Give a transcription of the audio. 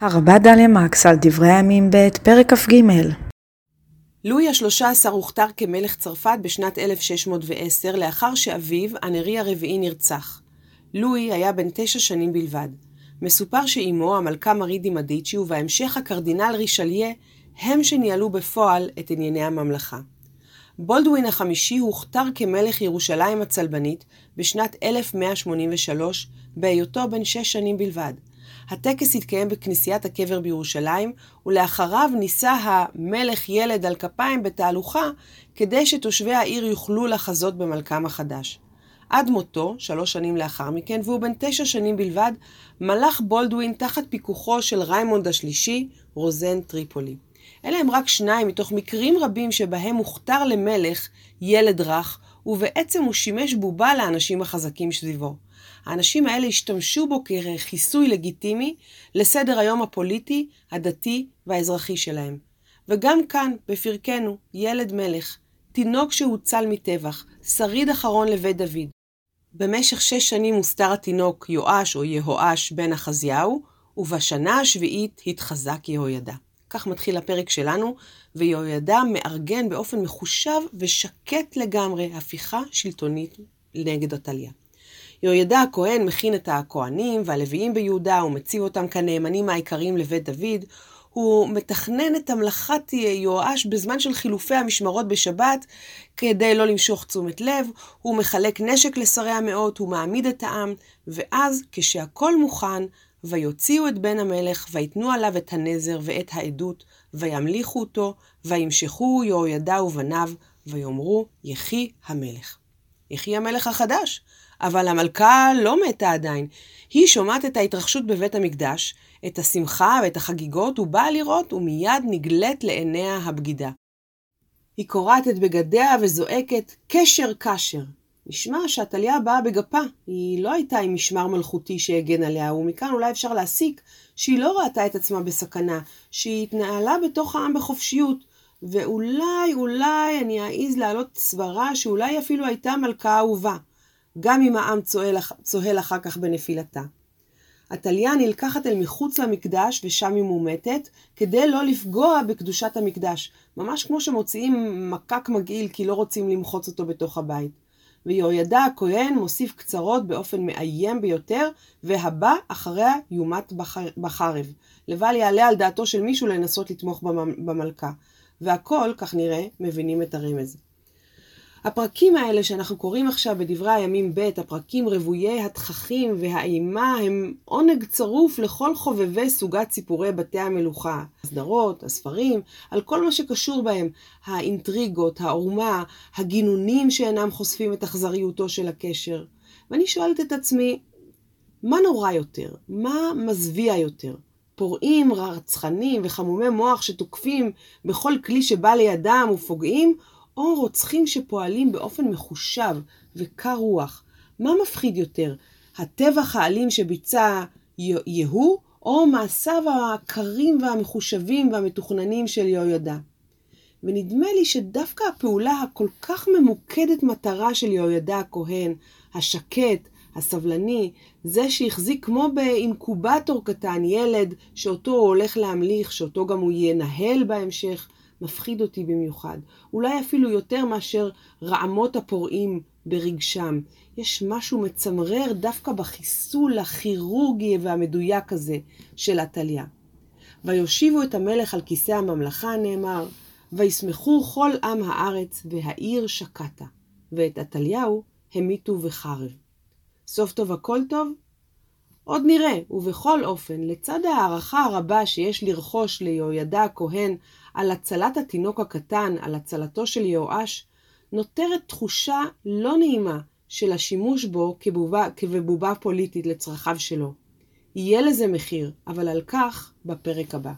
הרבה דליה מקס על דברי הימים ב', פרק כ"ג. לואי השלושה עשר הוכתר כמלך צרפת בשנת 1610, לאחר שאביו, אנרי הרביעי, נרצח. לואי היה בן תשע שנים בלבד. מסופר שאימו, המלכה מרי די מדיצ'י, ובהמשך הקרדינל רישליה, הם שניהלו בפועל את ענייני הממלכה. בולדווין החמישי הוכתר כמלך ירושלים הצלבנית בשנת 1183, בהיותו בן שש שנים בלבד. הטקס התקיים בכנסיית הקבר בירושלים, ולאחריו נישא המלך ילד על כפיים בתהלוכה, כדי שתושבי העיר יוכלו לחזות במלכם החדש. עד מותו, שלוש שנים לאחר מכן, והוא בן תשע שנים בלבד, מלך בולדווין תחת פיקוחו של ריימונד השלישי, רוזן טריפולי. אלה הם רק שניים מתוך מקרים רבים שבהם הוכתר למלך ילד רך, ובעצם הוא שימש בובה לאנשים החזקים סביבו. האנשים האלה השתמשו בו ככיסוי לגיטימי לסדר היום הפוליטי, הדתי והאזרחי שלהם. וגם כאן, בפרקנו, ילד מלך, תינוק שהוצל מטבח, שריד אחרון לבית דוד. במשך שש שנים הוסתר התינוק יואש או יהואש בן אחזיהו, ובשנה השביעית התחזק יהוידע. כך מתחיל הפרק שלנו, ויהוידע מארגן באופן מחושב ושקט לגמרי הפיכה שלטונית נגד עתליה. יהוידע הכהן מכין את הכהנים והלוויים ביהודה, הוא מציב אותם כנאמנים העיקריים לבית דוד, הוא מתכנן את המלאכת יואש בזמן של חילופי המשמרות בשבת, כדי לא למשוך תשומת לב, הוא מחלק נשק לשרי המאות, הוא מעמיד את העם, ואז כשהכול מוכן, ויוציאו את בן המלך, ויתנו עליו את הנזר ואת העדות, וימליכו אותו, וימשכו יהוידע ובניו, ויאמרו, יחי המלך. יחי המלך החדש. אבל המלכה לא מתה עדיין. היא שומעת את ההתרחשות בבית המקדש, את השמחה ואת החגיגות, ובאה לראות ומיד נגלית לעיניה הבגידה. היא קורעת את בגדיה וזועקת, קשר קשר. נשמע שעתליה באה בגפה, היא לא הייתה עם משמר מלכותי שהגן עליה, ומכאן אולי אפשר להסיק שהיא לא ראתה את עצמה בסכנה, שהיא התנהלה בתוך העם בחופשיות, ואולי, אולי אני אעז להעלות סברה שאולי אפילו הייתה מלכה אהובה. גם אם העם צוהל, צוהל אחר כך בנפילתה. עתליה נלקחת אל מחוץ למקדש ושם היא מומתת, כדי לא לפגוע בקדושת המקדש, ממש כמו שמוציאים מקק מגעיל כי לא רוצים למחוץ אותו בתוך הבית. ויהוידע הכהן מוסיף קצרות באופן מאיים ביותר, והבא אחריה יומת בחרב. לבל יעלה על דעתו של מישהו לנסות לתמוך במלכה. והכל, כך נראה, מבינים את הרמז. הפרקים האלה שאנחנו קוראים עכשיו בדברי הימים ב', הפרקים רוויי התככים והאימה, הם עונג צרוף לכל חובבי סוגת סיפורי בתי המלוכה. הסדרות, הספרים, על כל מה שקשור בהם, האינטריגות, העורמה, הגינונים שאינם חושפים את אכזריותו של הקשר. ואני שואלת את עצמי, מה נורא יותר? מה מזוויע יותר? פורעים, רצחנים וחמומי מוח שתוקפים בכל כלי שבא לידם ופוגעים, או רוצחים שפועלים באופן מחושב וקר רוח. מה מפחיד יותר, הטבח האלים שביצע יהוא, או מעשיו הקרים והמחושבים והמתוכננים של יהוידע? ונדמה לי שדווקא הפעולה הכל כך ממוקדת מטרה של יהוידע הכהן, השקט, הסבלני, זה שהחזיק כמו באינקובטור קטן ילד שאותו הוא הולך להמליך, שאותו גם הוא ינהל בהמשך, מפחיד אותי במיוחד. אולי אפילו יותר מאשר רעמות הפורעים ברגשם. יש משהו מצמרר דווקא בחיסול הכירורגי והמדויק הזה של עתליה. ויושיבו את המלך על כיסא הממלכה, נאמר, וישמחו כל עם הארץ, והעיר שקטה, ואת עתליהו המיתו בחרב. סוף טוב הכל טוב? עוד נראה, ובכל אופן, לצד ההערכה הרבה שיש לרכוש ליהוידע הכהן על הצלת התינוק הקטן, על הצלתו של יהואש, נותרת תחושה לא נעימה של השימוש בו כבובה, כבבובה פוליטית לצרכיו שלו. יהיה לזה מחיר, אבל על כך בפרק הבא.